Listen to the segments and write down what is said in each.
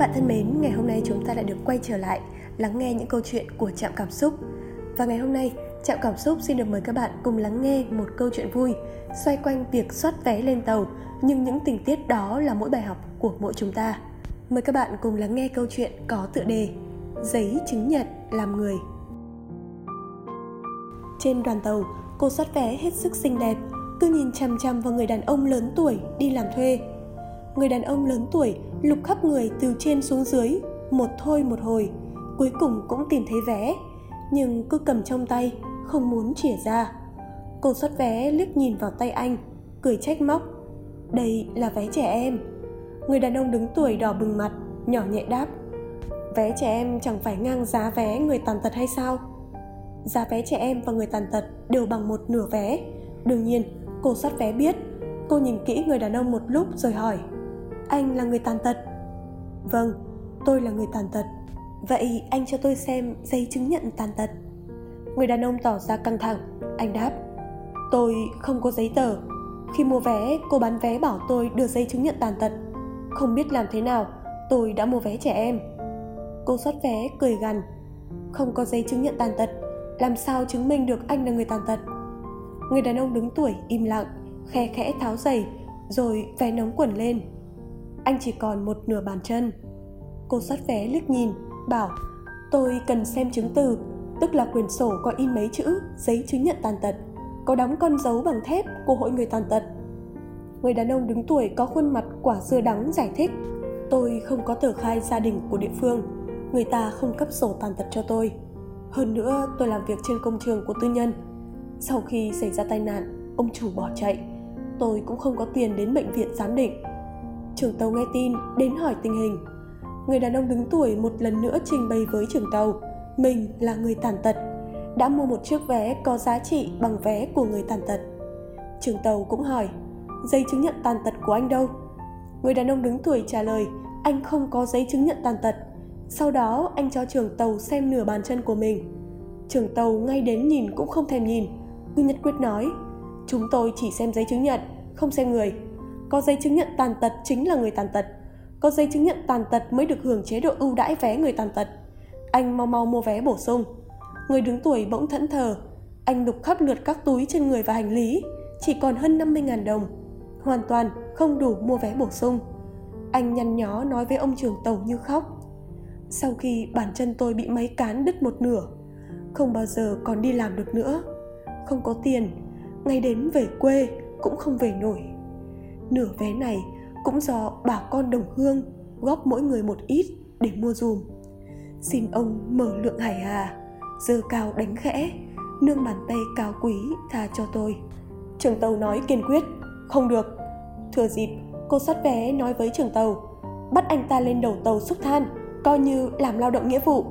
bạn thân mến, ngày hôm nay chúng ta lại được quay trở lại lắng nghe những câu chuyện của Trạm Cảm Xúc. Và ngày hôm nay, Trạm Cảm Xúc xin được mời các bạn cùng lắng nghe một câu chuyện vui xoay quanh việc soát vé lên tàu, nhưng những tình tiết đó là mỗi bài học của mỗi chúng ta. Mời các bạn cùng lắng nghe câu chuyện có tựa đề Giấy chứng nhận làm người. Trên đoàn tàu, cô soát vé hết sức xinh đẹp, cứ nhìn chằm chằm vào người đàn ông lớn tuổi đi làm thuê. Người đàn ông lớn tuổi lục khắp người từ trên xuống dưới, một thôi một hồi, cuối cùng cũng tìm thấy vé, nhưng cứ cầm trong tay, không muốn chìa ra. Cô xuất vé liếc nhìn vào tay anh, cười trách móc. Đây là vé trẻ em. Người đàn ông đứng tuổi đỏ bừng mặt, nhỏ nhẹ đáp. Vé trẻ em chẳng phải ngang giá vé người tàn tật hay sao? Giá vé trẻ em và người tàn tật đều bằng một nửa vé. Đương nhiên, cô soát vé biết. Cô nhìn kỹ người đàn ông một lúc rồi hỏi anh là người tàn tật. Vâng tôi là người tàn tật. Vậy anh cho tôi xem giấy chứng nhận tàn tật. Người đàn ông tỏ ra căng thẳng. Anh đáp, tôi không có giấy tờ. Khi mua vé, cô bán vé bảo tôi đưa giấy chứng nhận tàn tật. Không biết làm thế nào, tôi đã mua vé trẻ em. Cô soát vé, cười gằn, không có giấy chứng nhận tàn tật, làm sao chứng minh được anh là người tàn tật? Người đàn ông đứng tuổi, im lặng, khe khẽ tháo giày, rồi vé nóng quần lên anh chỉ còn một nửa bàn chân. Cô soát vé liếc nhìn, bảo, tôi cần xem chứng từ, tức là quyển sổ có in mấy chữ, giấy chứng nhận tàn tật, có đóng con dấu bằng thép của hội người tàn tật. Người đàn ông đứng tuổi có khuôn mặt quả dưa đắng giải thích, tôi không có tờ khai gia đình của địa phương, người ta không cấp sổ tàn tật cho tôi. Hơn nữa, tôi làm việc trên công trường của tư nhân. Sau khi xảy ra tai nạn, ông chủ bỏ chạy. Tôi cũng không có tiền đến bệnh viện giám định trưởng tàu nghe tin, đến hỏi tình hình. Người đàn ông đứng tuổi một lần nữa trình bày với trưởng tàu, mình là người tàn tật, đã mua một chiếc vé có giá trị bằng vé của người tàn tật. Trưởng tàu cũng hỏi, giấy chứng nhận tàn tật của anh đâu? Người đàn ông đứng tuổi trả lời, anh không có giấy chứng nhận tàn tật. Sau đó, anh cho trưởng tàu xem nửa bàn chân của mình. Trưởng tàu ngay đến nhìn cũng không thèm nhìn cứ nhất quyết nói, chúng tôi chỉ xem giấy chứng nhận, không xem người có giấy chứng nhận tàn tật chính là người tàn tật. Có giấy chứng nhận tàn tật mới được hưởng chế độ ưu đãi vé người tàn tật. Anh mau mau mua vé bổ sung. Người đứng tuổi bỗng thẫn thờ. Anh lục khắp lượt các túi trên người và hành lý. Chỉ còn hơn 50.000 đồng. Hoàn toàn không đủ mua vé bổ sung. Anh nhăn nhó nói với ông trưởng tàu như khóc. Sau khi bàn chân tôi bị máy cán đứt một nửa, không bao giờ còn đi làm được nữa. Không có tiền, ngay đến về quê cũng không về nổi nửa vé này cũng do bà con đồng hương góp mỗi người một ít để mua dùm. Xin ông mở lượng hải hà, dơ cao đánh khẽ, nương bàn tay cao quý tha cho tôi. Trường tàu nói kiên quyết, không được. Thừa dịp cô soát vé nói với trường tàu, bắt anh ta lên đầu tàu xúc than, coi như làm lao động nghĩa vụ.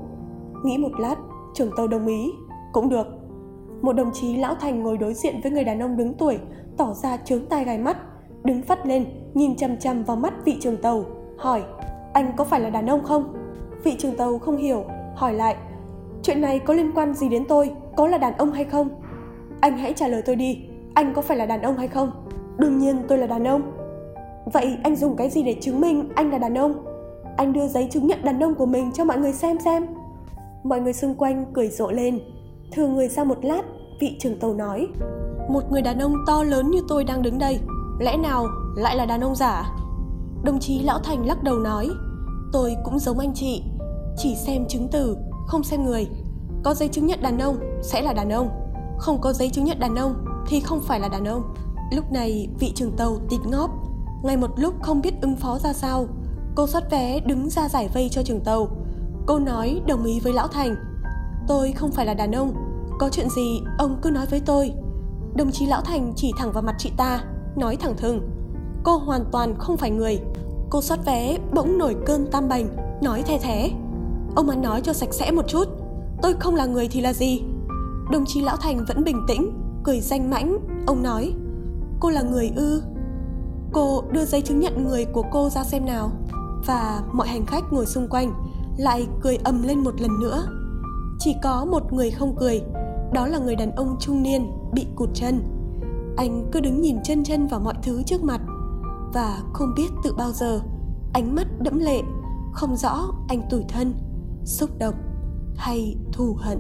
Nghĩ một lát, trường tàu đồng ý, cũng được. Một đồng chí lão thành ngồi đối diện với người đàn ông đứng tuổi, tỏ ra trướng tai gai mắt đứng phát lên, nhìn chằm chằm vào mắt vị trường tàu, hỏi, anh có phải là đàn ông không? Vị trường tàu không hiểu, hỏi lại, chuyện này có liên quan gì đến tôi, có là đàn ông hay không? Anh hãy trả lời tôi đi, anh có phải là đàn ông hay không? Đương nhiên tôi là đàn ông. Vậy anh dùng cái gì để chứng minh anh là đàn ông? Anh đưa giấy chứng nhận đàn ông của mình cho mọi người xem xem. Mọi người xung quanh cười rộ lên. Thừa người ra một lát, vị trưởng tàu nói, một người đàn ông to lớn như tôi đang đứng đây lẽ nào lại là đàn ông giả? Đồng chí lão thành lắc đầu nói, tôi cũng giống anh chị, chỉ xem chứng từ, không xem người. Có giấy chứng nhận đàn ông sẽ là đàn ông, không có giấy chứng nhận đàn ông thì không phải là đàn ông. Lúc này vị trưởng tàu tịt ngóp, ngay một lúc không biết ứng phó ra sao, cô xuất vé đứng ra giải vây cho trưởng tàu. Cô nói đồng ý với lão thành, tôi không phải là đàn ông, có chuyện gì ông cứ nói với tôi. Đồng chí lão thành chỉ thẳng vào mặt chị ta nói thẳng thừng, cô hoàn toàn không phải người. Cô soát vé, bỗng nổi cơn tam bành, nói the thế ông ăn nói cho sạch sẽ một chút. Tôi không là người thì là gì? Đồng chí lão thành vẫn bình tĩnh, cười danh mãnh. Ông nói, cô là người ư? Cô đưa giấy chứng nhận người của cô ra xem nào. Và mọi hành khách ngồi xung quanh lại cười ầm lên một lần nữa. Chỉ có một người không cười, đó là người đàn ông trung niên bị cụt chân anh cứ đứng nhìn chân chân vào mọi thứ trước mặt. Và không biết từ bao giờ, ánh mắt đẫm lệ, không rõ anh tủi thân, xúc động hay thù hận.